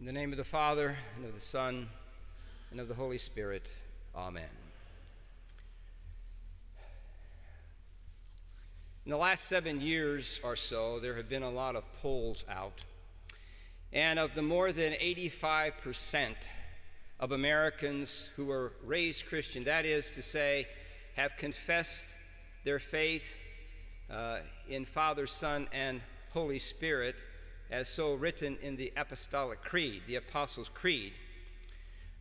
In the name of the Father, and of the Son, and of the Holy Spirit. Amen. In the last seven years or so, there have been a lot of polls out. And of the more than 85% of Americans who were raised Christian, that is to say, have confessed their faith uh, in Father, Son, and Holy Spirit, as so written in the Apostolic Creed, the Apostles' Creed.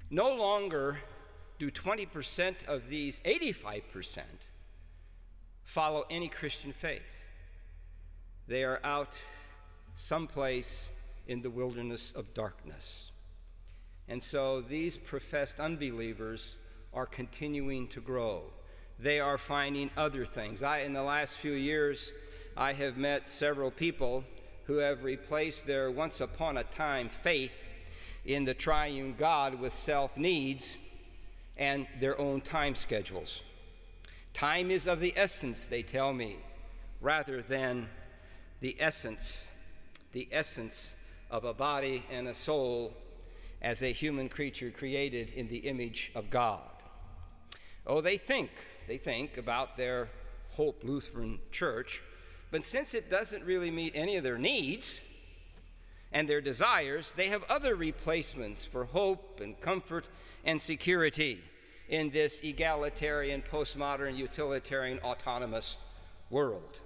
No longer do 20% of these 85% follow any Christian faith. They are out someplace in the wilderness of darkness. And so these professed unbelievers are continuing to grow. They are finding other things. I, in the last few years, I have met several people who have replaced their once upon a time faith in the triune God with self needs and their own time schedules. Time is of the essence, they tell me, rather than the essence, the essence of a body and a soul as a human creature created in the image of God. Oh, they think, they think about their Hope Lutheran Church but since it doesn't really meet any of their needs and their desires, they have other replacements for hope and comfort and security in this egalitarian, postmodern, utilitarian, autonomous world.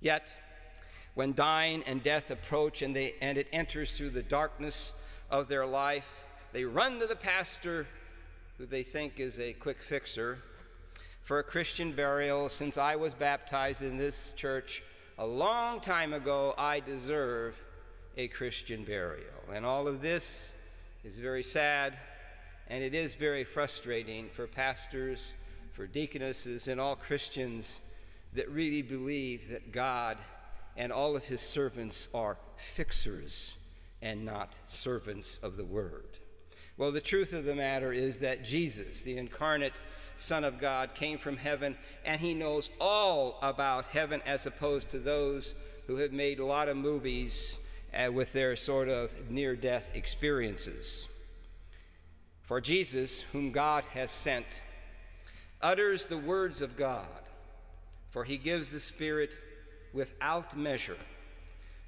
Yet, when dying and death approach and, they, and it enters through the darkness of their life, they run to the pastor who they think is a quick fixer for a Christian burial since I was baptized in this church a long time ago. I deserve a Christian burial. And all of this is very sad and it is very frustrating for pastors, for deaconesses, and all Christians that really believe that God and all of his servants are fixers and not servants of the word. Well, the truth of the matter is that Jesus, the incarnate Son of God, came from heaven, and he knows all about heaven as opposed to those who have made a lot of movies uh, with their sort of near death experiences. For Jesus, whom God has sent, utters the words of God, for he gives the Spirit without measure.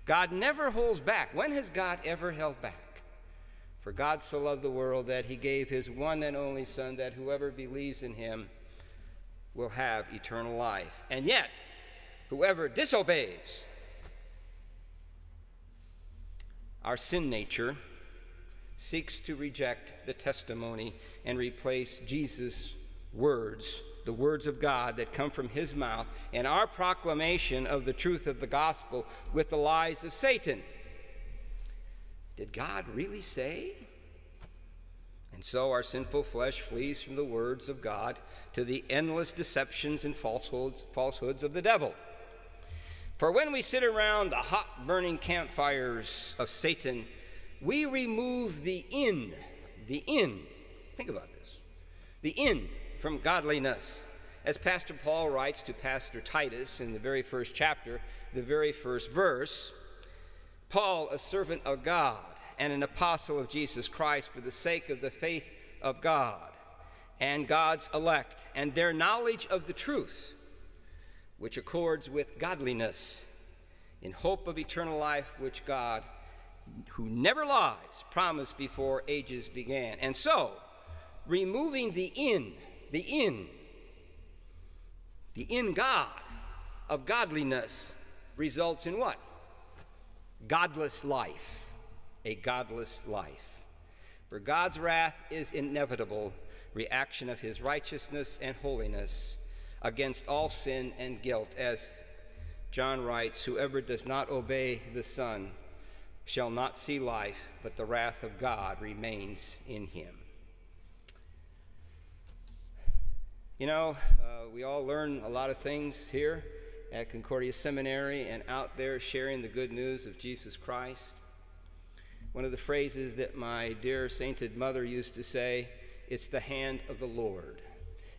God never holds back. When has God ever held back? For God so loved the world that he gave his one and only Son, that whoever believes in him will have eternal life. And yet, whoever disobeys our sin nature seeks to reject the testimony and replace Jesus' words, the words of God that come from his mouth, and our proclamation of the truth of the gospel with the lies of Satan. Did God really say? And so our sinful flesh flees from the words of God to the endless deceptions and falsehoods, falsehoods of the devil. For when we sit around the hot burning campfires of Satan, we remove the in, the in. Think about this. The in from godliness. As Pastor Paul writes to Pastor Titus in the very first chapter, the very first verse, Paul, a servant of God and an apostle of Jesus Christ for the sake of the faith of God and God's elect and their knowledge of the truth, which accords with godliness, in hope of eternal life, which God, who never lies, promised before ages began. And so, removing the in, the in, the in God of godliness results in what? Godless life, a godless life. For God's wrath is inevitable reaction of his righteousness and holiness against all sin and guilt. As John writes, whoever does not obey the Son shall not see life, but the wrath of God remains in him. You know, uh, we all learn a lot of things here at Concordia Seminary and out there sharing the good news of Jesus Christ. One of the phrases that my dear sainted mother used to say, it's the hand of the Lord.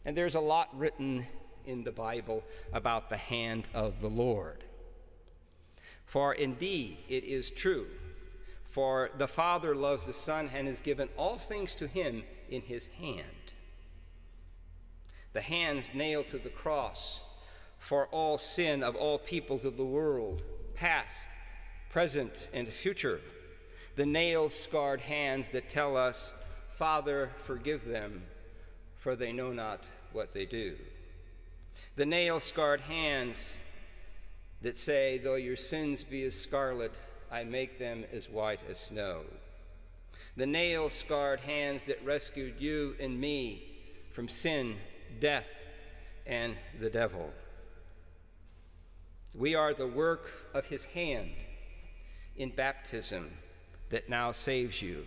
And there's a lot written in the Bible about the hand of the Lord. For indeed, it is true. For the Father loves the Son and has given all things to him in his hand. The hands nailed to the cross for all sin of all peoples of the world, past, present, and future. The nail scarred hands that tell us, Father, forgive them, for they know not what they do. The nail scarred hands that say, Though your sins be as scarlet, I make them as white as snow. The nail scarred hands that rescued you and me from sin, death, and the devil. We are the work of his hand in baptism that now saves you.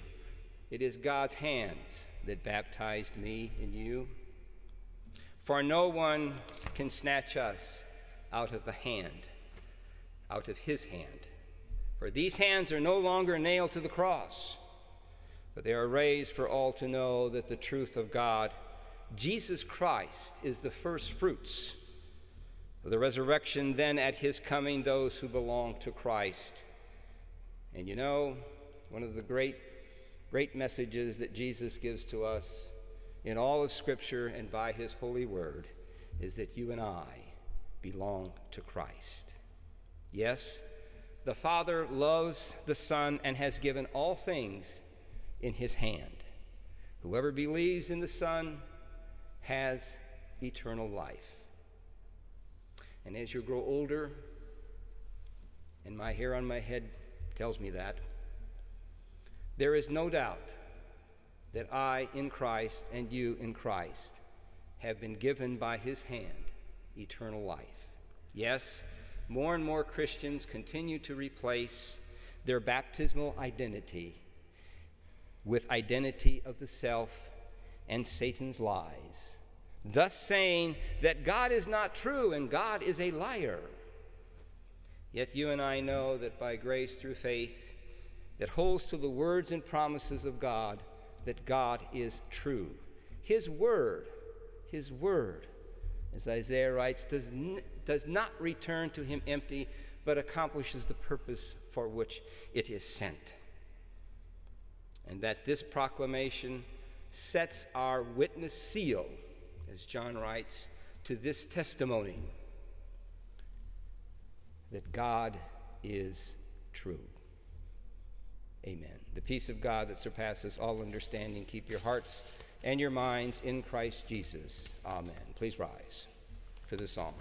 It is God's hands that baptized me and you. For no one can snatch us out of the hand, out of his hand. For these hands are no longer nailed to the cross, but they are raised for all to know that the truth of God, Jesus Christ, is the first fruits the resurrection, then at his coming, those who belong to Christ. And you know, one of the great, great messages that Jesus gives to us in all of Scripture and by his holy word is that you and I belong to Christ. Yes, the Father loves the Son and has given all things in his hand. Whoever believes in the Son has eternal life. And as you grow older, and my hair on my head tells me that, there is no doubt that I in Christ and you in Christ have been given by his hand eternal life. Yes, more and more Christians continue to replace their baptismal identity with identity of the self and Satan's lies, thus saying that God is not true and God is a liar. Yet you and I know that by grace through faith, that holds to the words and promises of God, that God is true. His word, His word, as Isaiah writes, does, does not return to Him empty, but accomplishes the purpose for which it is sent. And that this proclamation sets our witness seal, as John writes, to this testimony that God is true. Amen. The peace of God that surpasses all understanding, keep your hearts and your minds in Christ Jesus. Amen. Please rise for the song.